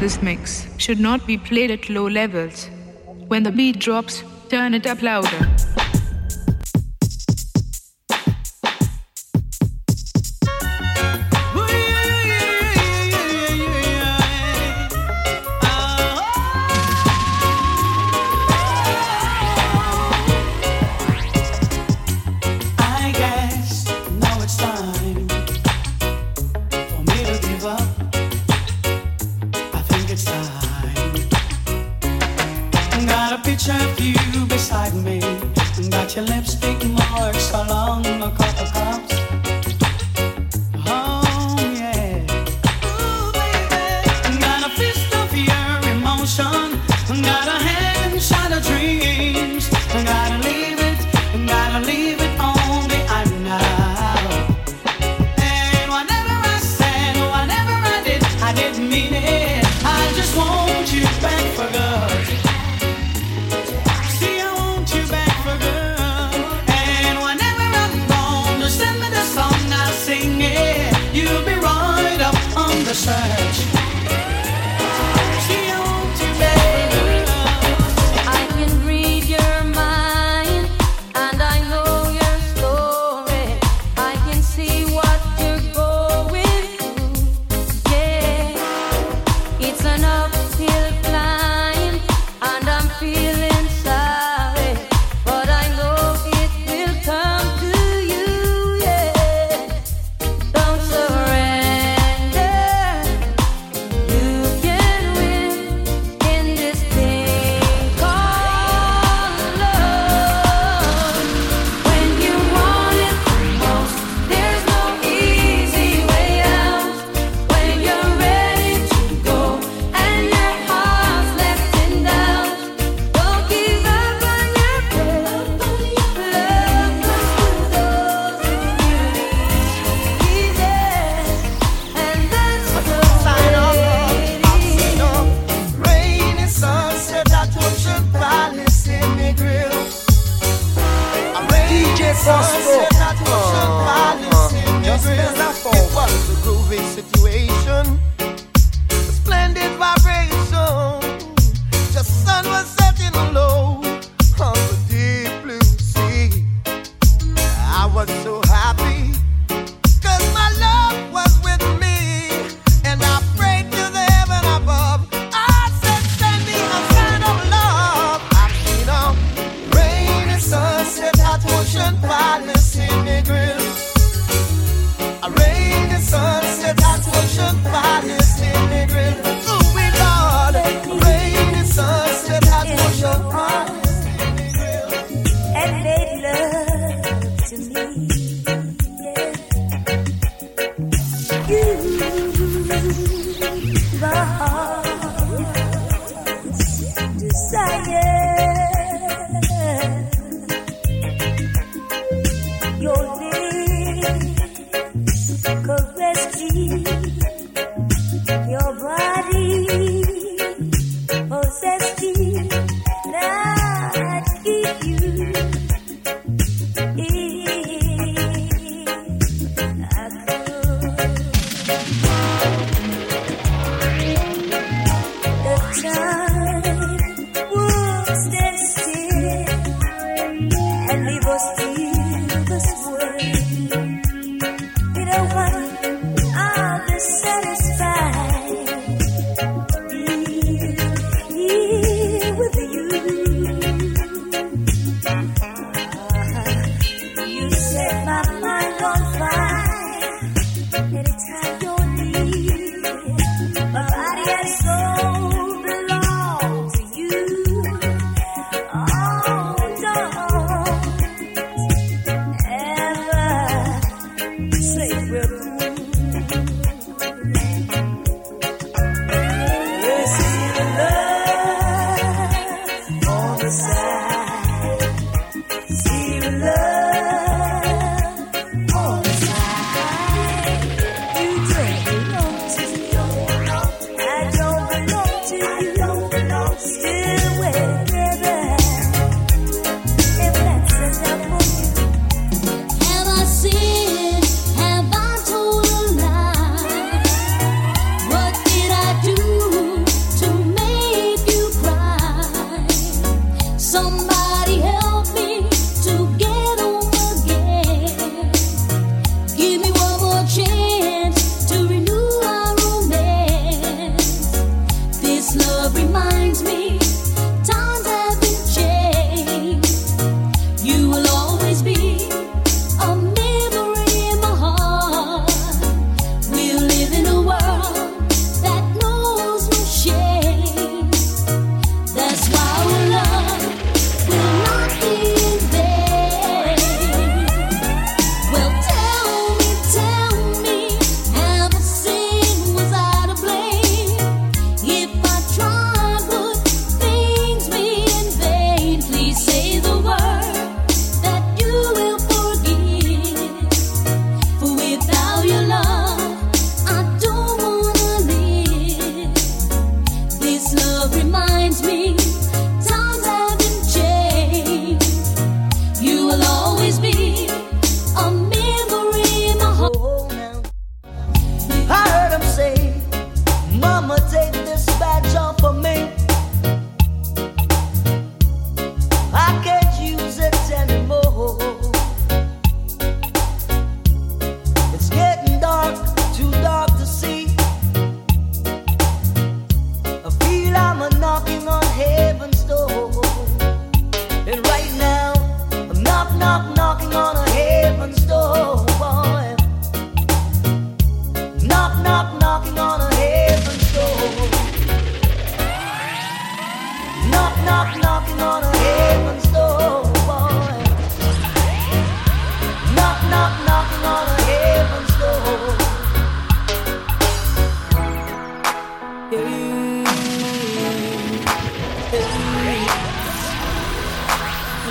this mix should not be played at low levels. When the beat drops, turn it up louder.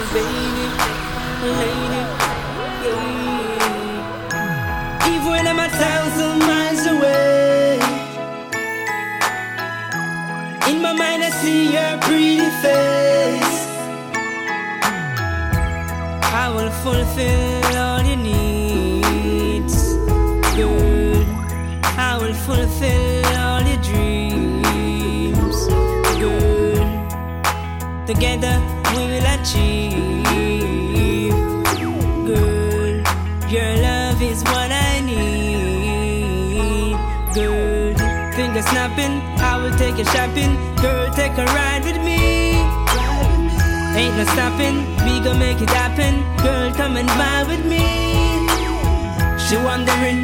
Even i a miles away, in my mind I see your pretty face. I will fulfill all your needs, girl. I will fulfill all your dreams, girl. Together we will achieve. the snapping. I will take you shopping. Girl, take a ride with me. Ain't no stopping. We gon' make it happen. Girl, come and vibe with me. She wondering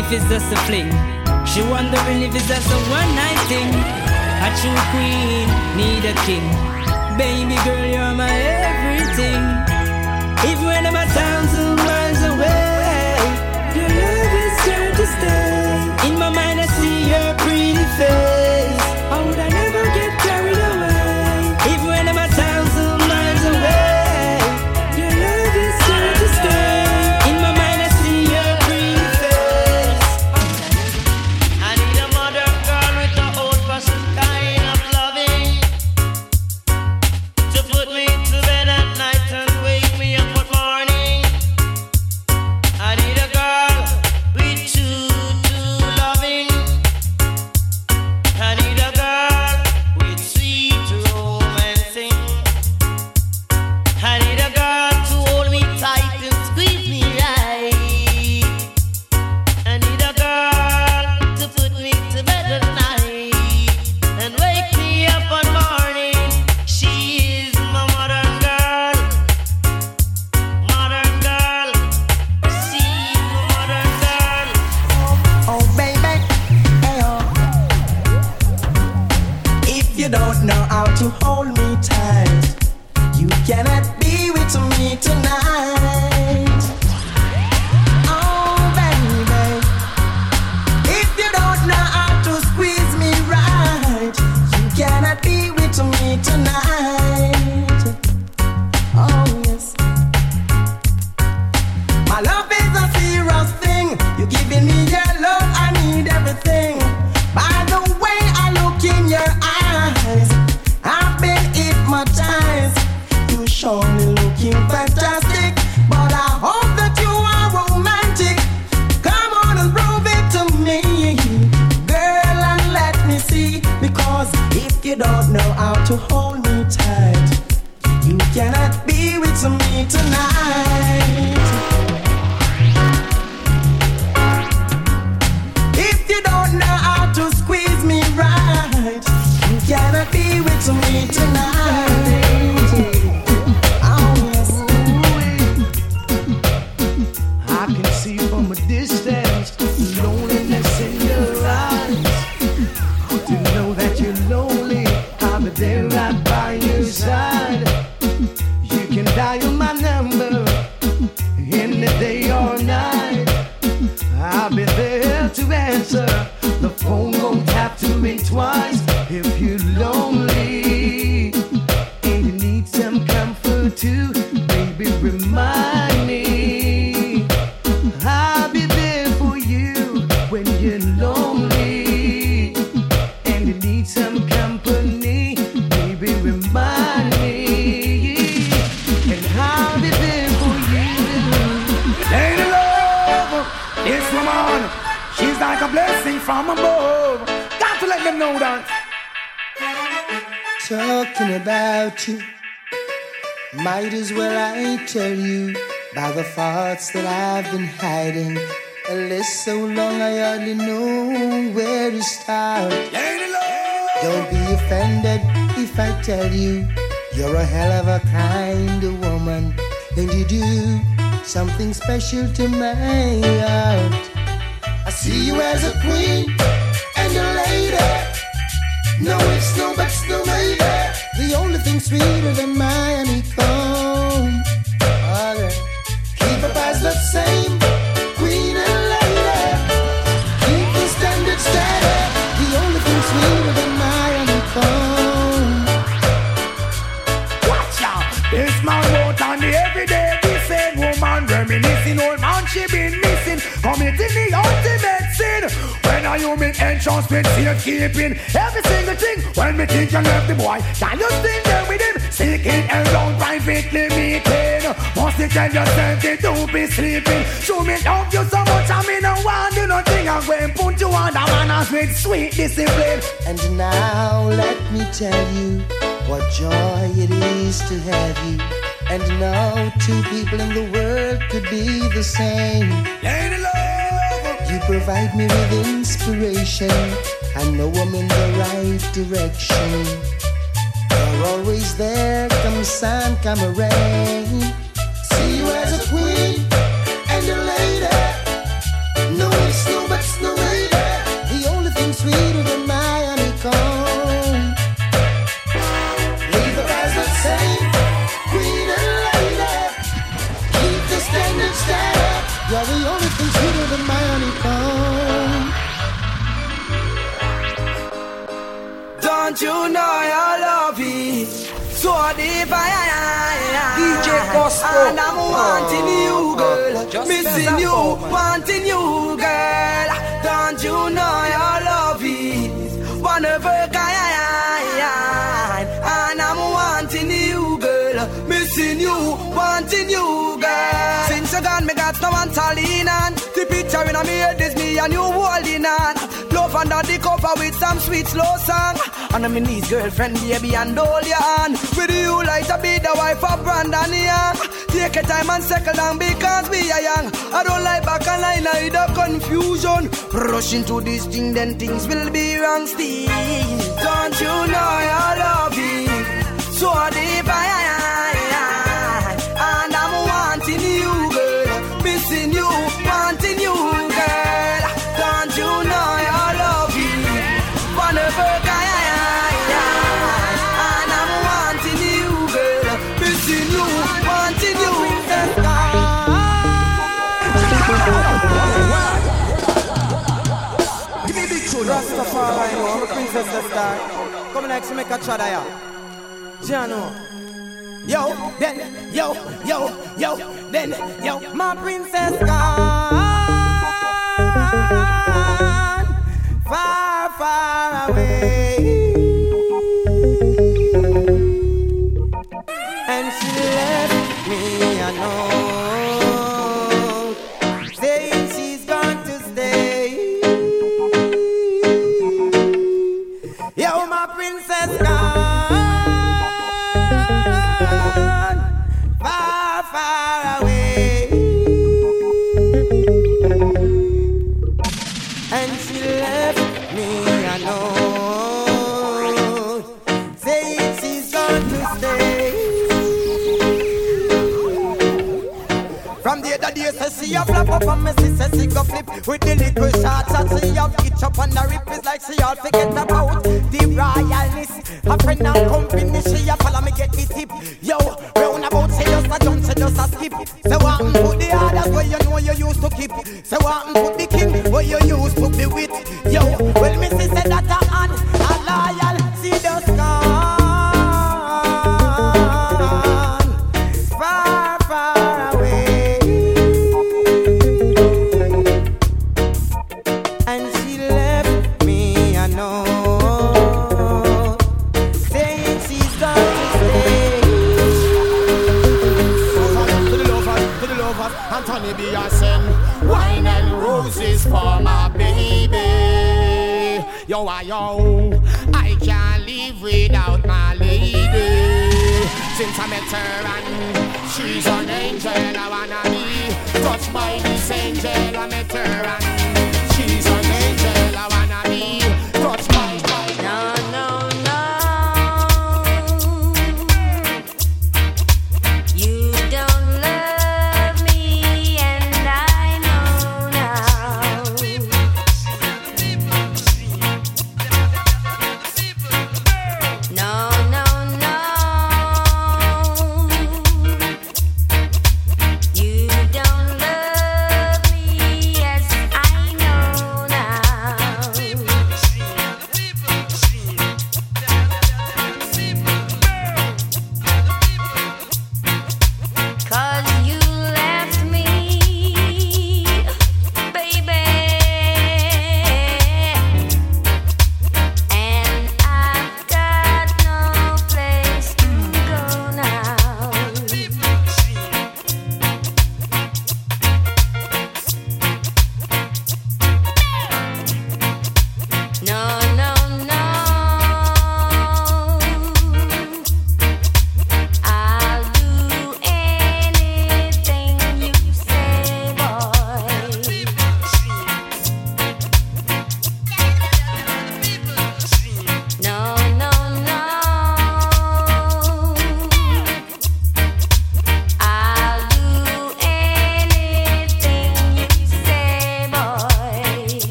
if it's just a fling. She wondering if it's just a one night thing. A true queen need a king. Baby girl, you're my everything. Even when I'm a thousand. everything Talking about you, might as well I tell you by the thoughts that I've been hiding. A list so long I hardly know where to start. Don't be offended if I tell you you're a hell of a kind of woman, and you do something special to my heart. I see you as a queen. No ifs, no buts, no maybe. The only thing sweeter than my honeycomb. Are you make entrance with safekeeping? Every single thing. When me think you left the boy, can you still there with him? Seeking around privately meeting. Must you tell yourself that don't be sleeping. Show me love you so much. I mean, I want do nothing. I'm going to put you on the manners with sweet discipline. And now let me tell you what joy it is to have you. And no two people in the world could be the same. Lady. You provide me with inspiration. I know I'm in the right direction. You're always there, come sun, come rain. And I'm wanting you, girl. Just Missing you, wanting you, girl. Don't you know your love is one of a kind? And I'm wanting you, girl. Missing you, wanting you, girl. Since you gone, me got no one to lean on. The picture in my head is me and you holding on. Under the cover with some sweet slow song. And I'm in his girlfriend, baby, and hold your hand. With you like to be the wife of Brandon Young. Take your time and settle down because we are young. I don't like back and line, I the confusion. Rush into this thing, then things will be wrong still. Don't you know your love is so deep? I, next make a try ya. Jano. Yo, then, yo, yo, yo, then, yo, my princess gone far, far away. And she left me alone, she go flip with the little shots that she have itch up on the rip. It's like she all forget about the royalness. A friend and company, she a follow me get the tip. Yo, round about she just a jump, she just a skip. Say what and put the others where you know you used to keep. Say what and put the king where you used to be with.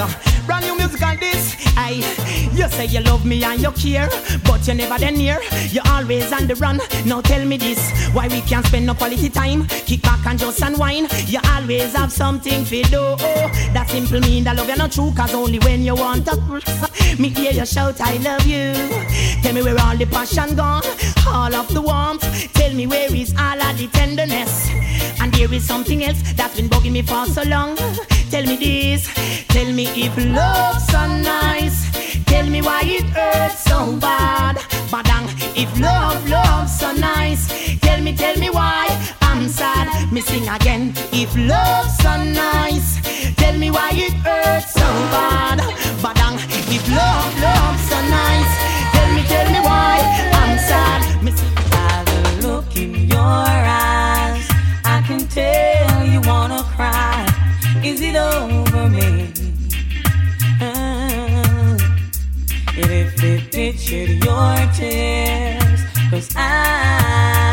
You. Brand new music on this. Aye, you say you love me and you care, but you never then near. You always on the run. Now tell me this, why we can't spend no quality time? Kick back and just unwind. You always have something to do. That simple mean that love you not true, cause only when you want to. Me hear you shout, I love you. Tell me where all the passion gone, all of the warmth. Tell me where is all of the tenderness. And there is something else that's been bugging me for so long. Tell me this, tell me if love's so nice. Tell me why it hurts so bad. Badang, if love, love's so nice. Tell me, tell me why I'm sad. Me sing again. If love's so nice, tell me why it hurts so bad. Badang, if love, love's so nice. Tell me, tell me why I'm sad. Me sing by the look in your eyes. Is it over me? Uh, and if they pictured your tears, cause I'm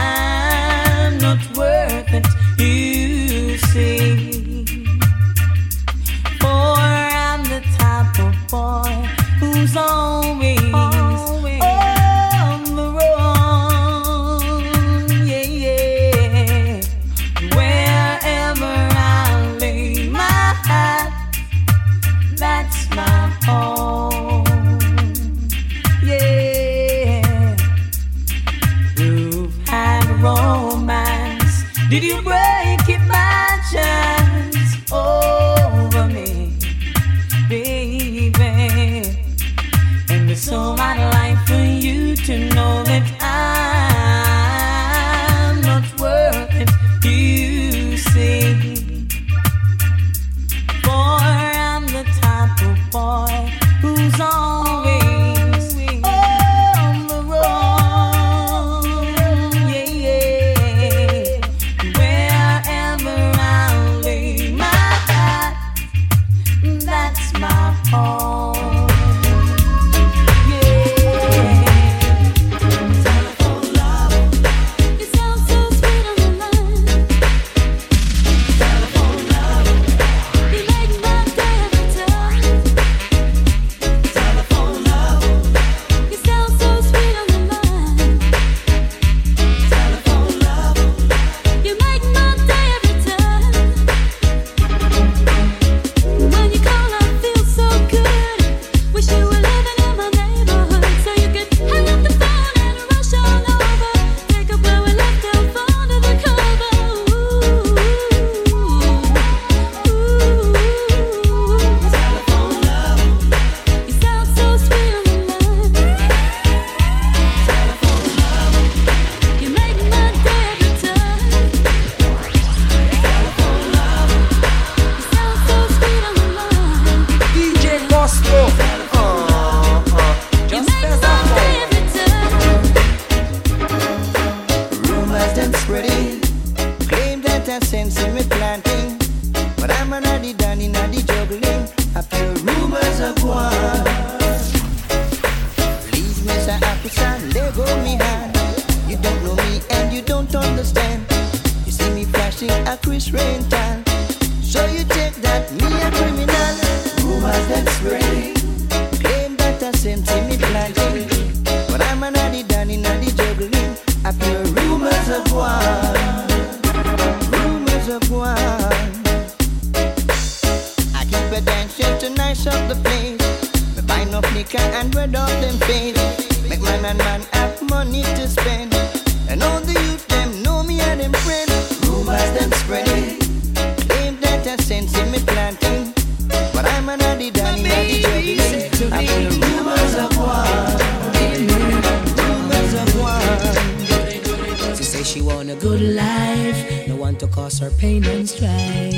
her pain and strife.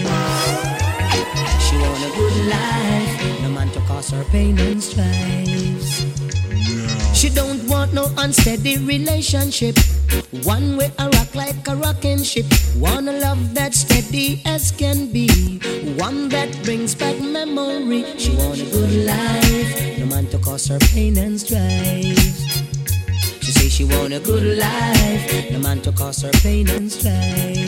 She want a good life, no man to cause her pain and strife. She don't want no unsteady relationship. One way I rock like a rocking ship. Wanna love that steady as can be. One that brings back memory. She want a good life. No man to cause her pain and strife. She say she want a good life. No man to cause her pain and strife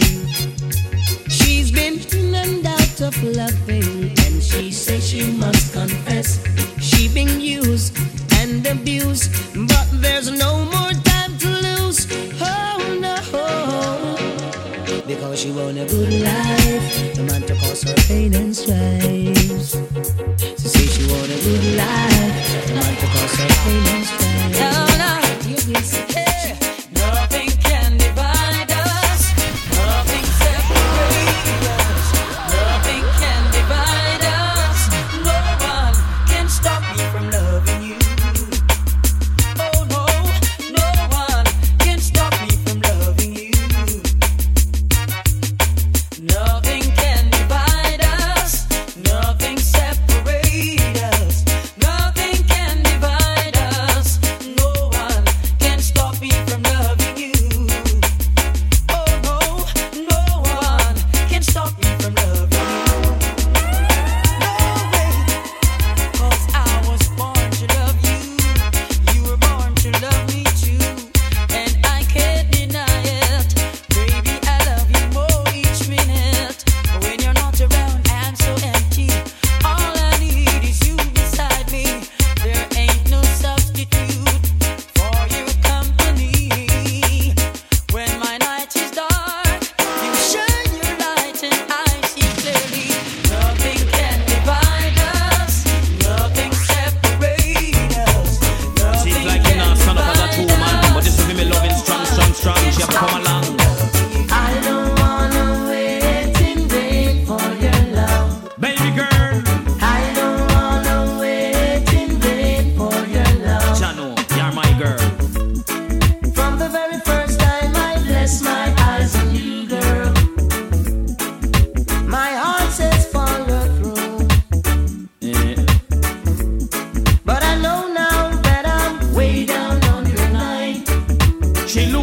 beaten and out of loving, and she says she must confess she been used and abused, but there's no more time to lose. Oh no, because she want a good life, no man to cause her pain and strife. She says she want a good life, no man to cause her pain and strife.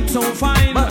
so fine.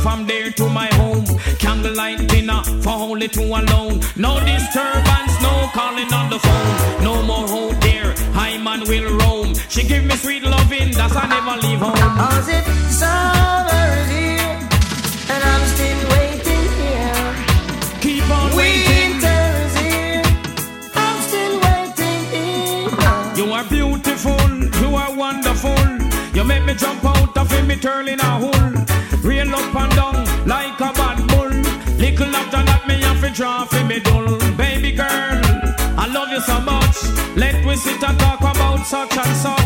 from there to my home. Candlelight dinner for only two alone. No disturbance, no calling on the phone. No more out there, I man will roam. She give me sweet loving, that's I never leave home. As if summer is here, and I'm still waiting here. Keep on waiting. Winter is here, I'm still waiting here. You are beautiful, you are wonderful. You make me jump out of me turning a hole. fi draw fi me dull Baby girl, I love you so much. Let we sit and talk about such and such.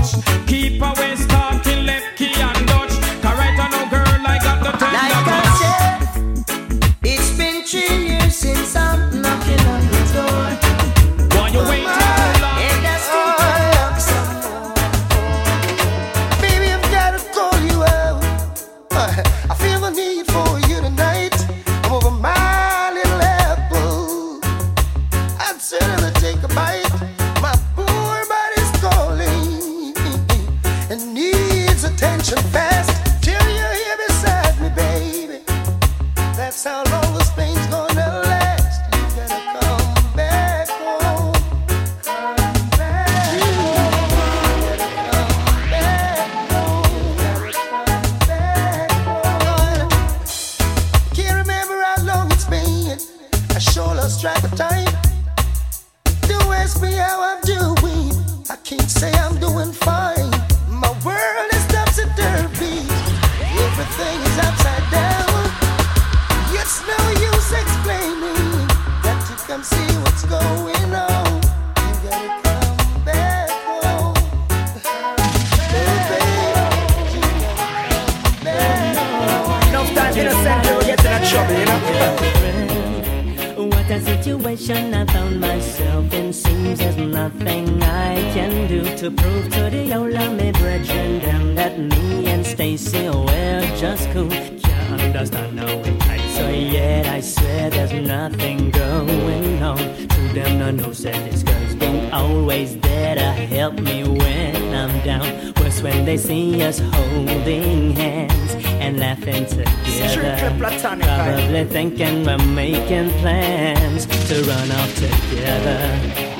Can't understand how so yet I swear there's nothing going on. To them, no no said this girl's been always there to help me when I'm down. Worse when they see us holding hands and laughing together. Probably thinking we're making plans to run off together.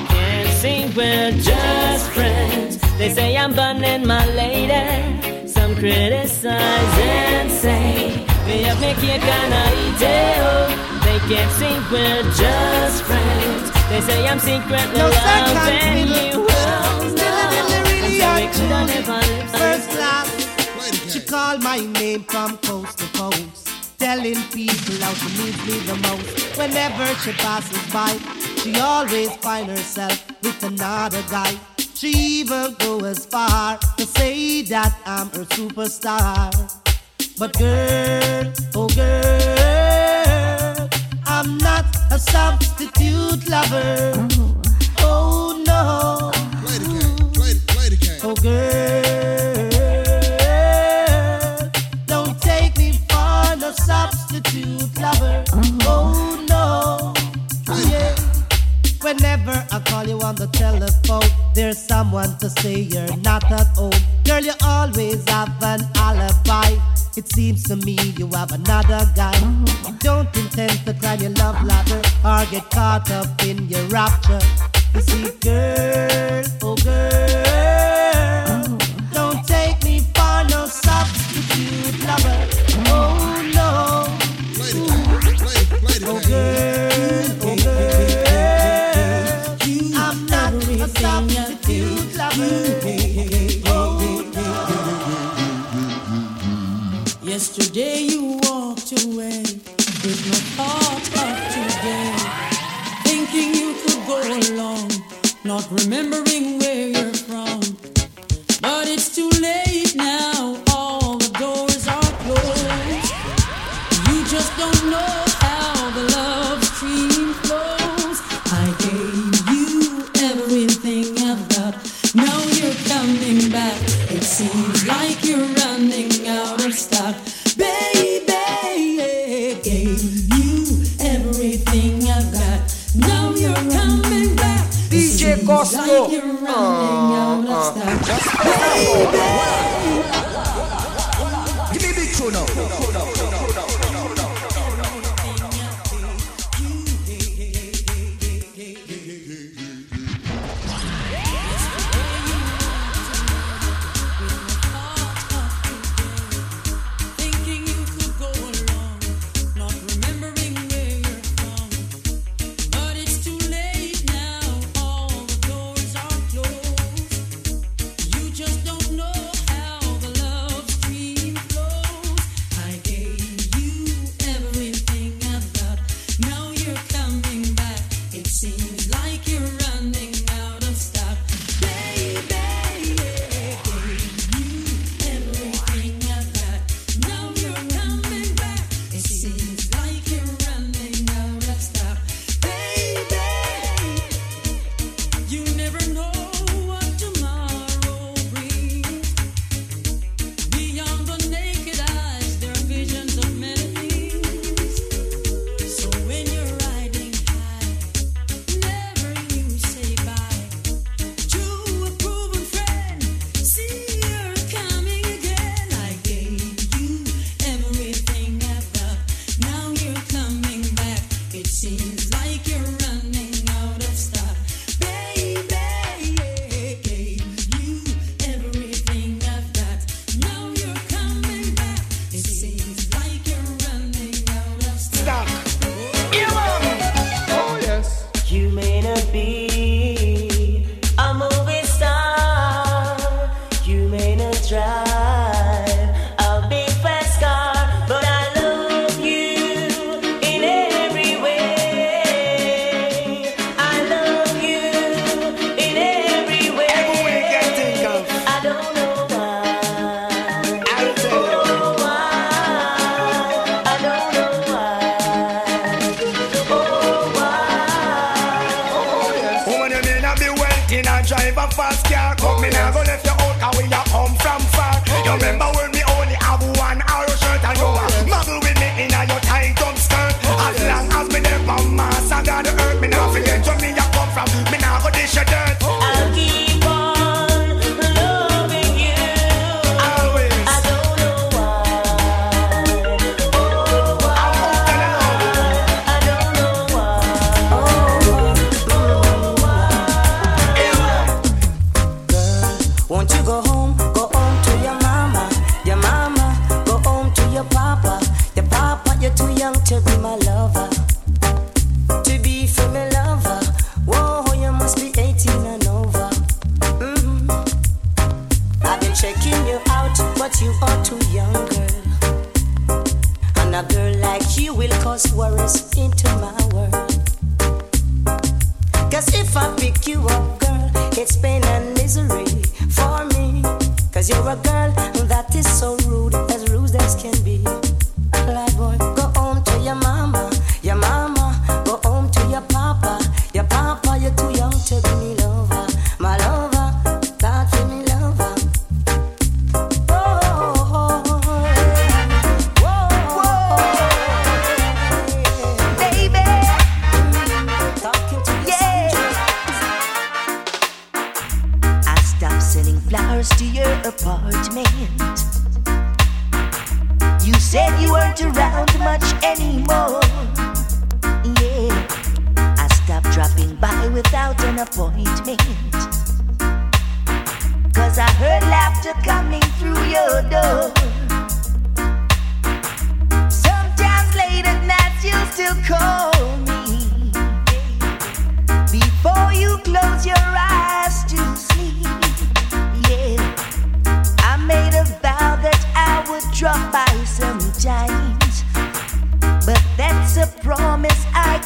Can't see we're just friends. They say I'm burning my lady. Some criticize and say we have me cake and I eat. They can't see we're just friends. They say I'm secretly No second loving you. Still no. living the really I'm could I never live First class. She called my name from coast to coast, telling people how she needs me the most. Whenever she passes by, she always find herself with another guy. She even go as far to say that I'm her superstar. But girl, oh girl, I'm not a substitute lover. Oh, oh no. Oh girl, don't take me for no substitute lover. Oh, oh no, yeah. Whenever I call you on the telephone, there's someone to say you're not at home. Girl, you always have an alibi. It seems to me you have another guy. You don't intend to climb your love ladder or get caught up in your rapture. You see, girl, oh girl, Yesterday you walked away with no thought today. Thinking you could go along, not remembering where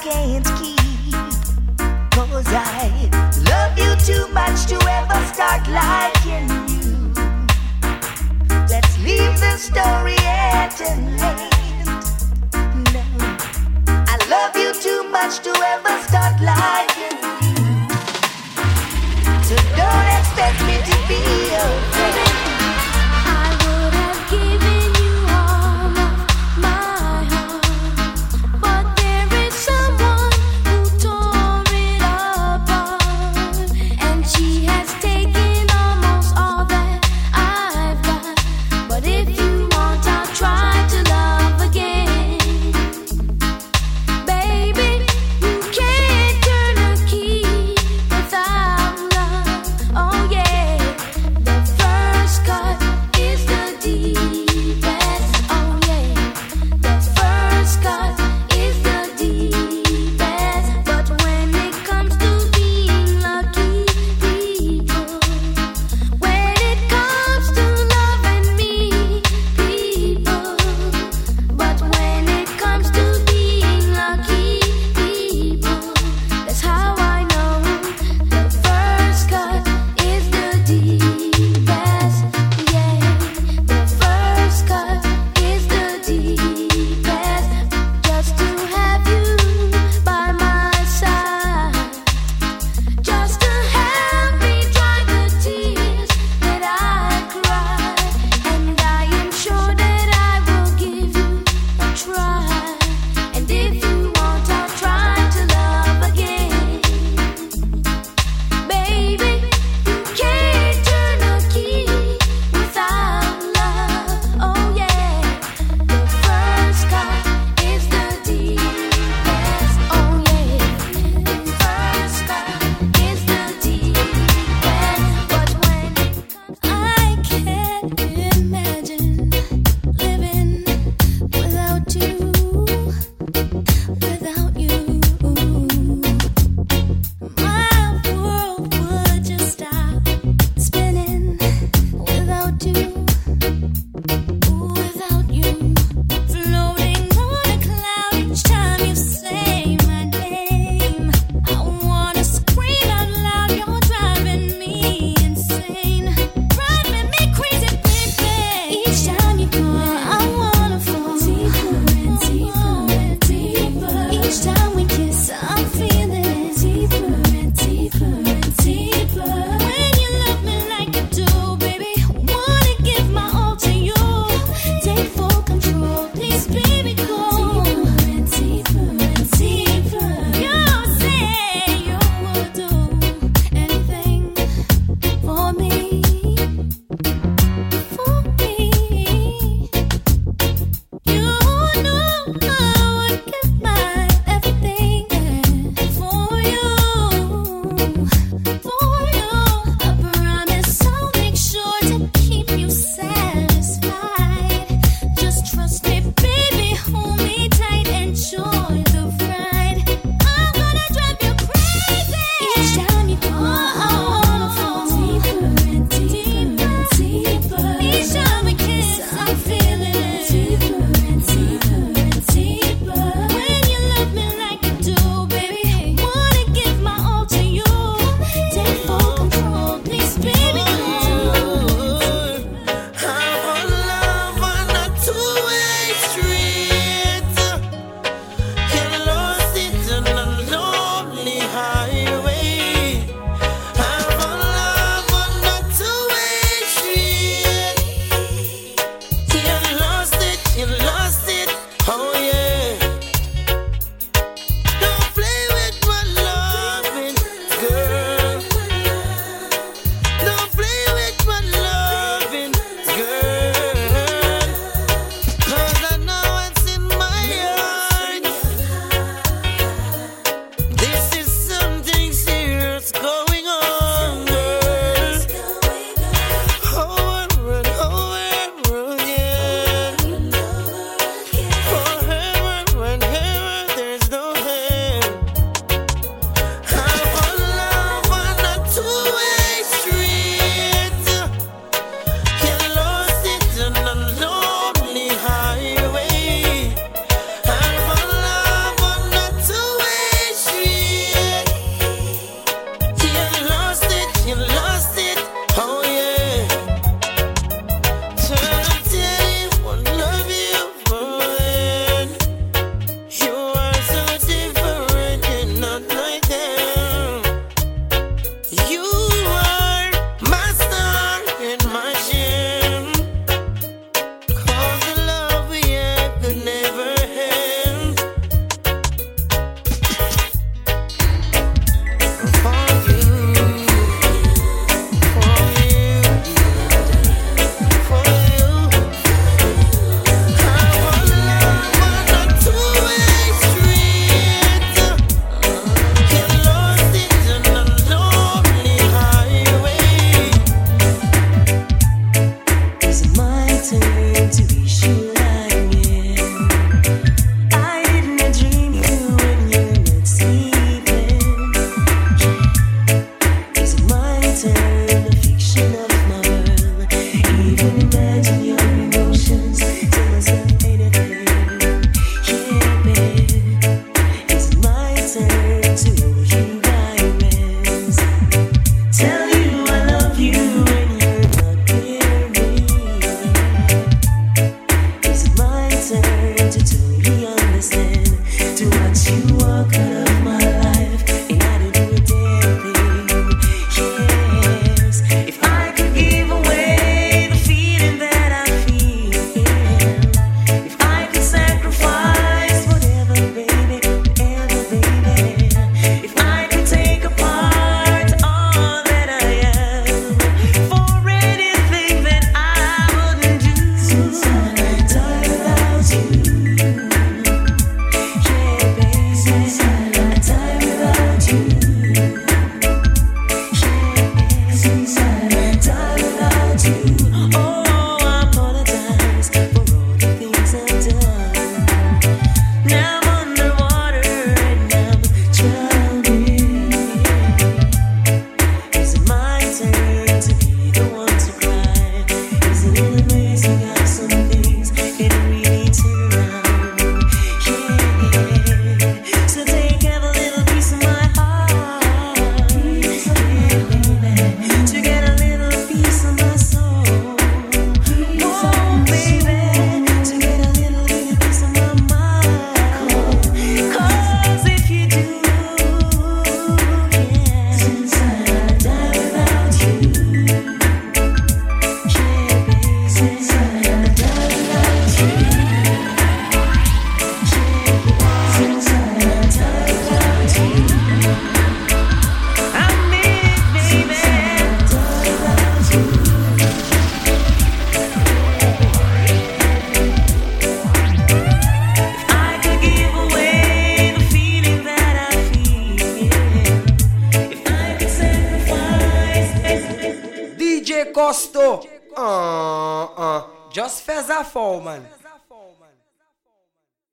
can't keep. Cause I love you too much to ever start liking you. Let's leave the story at an end. No, I love you too much to ever start liking you. So don't expect me to be okay.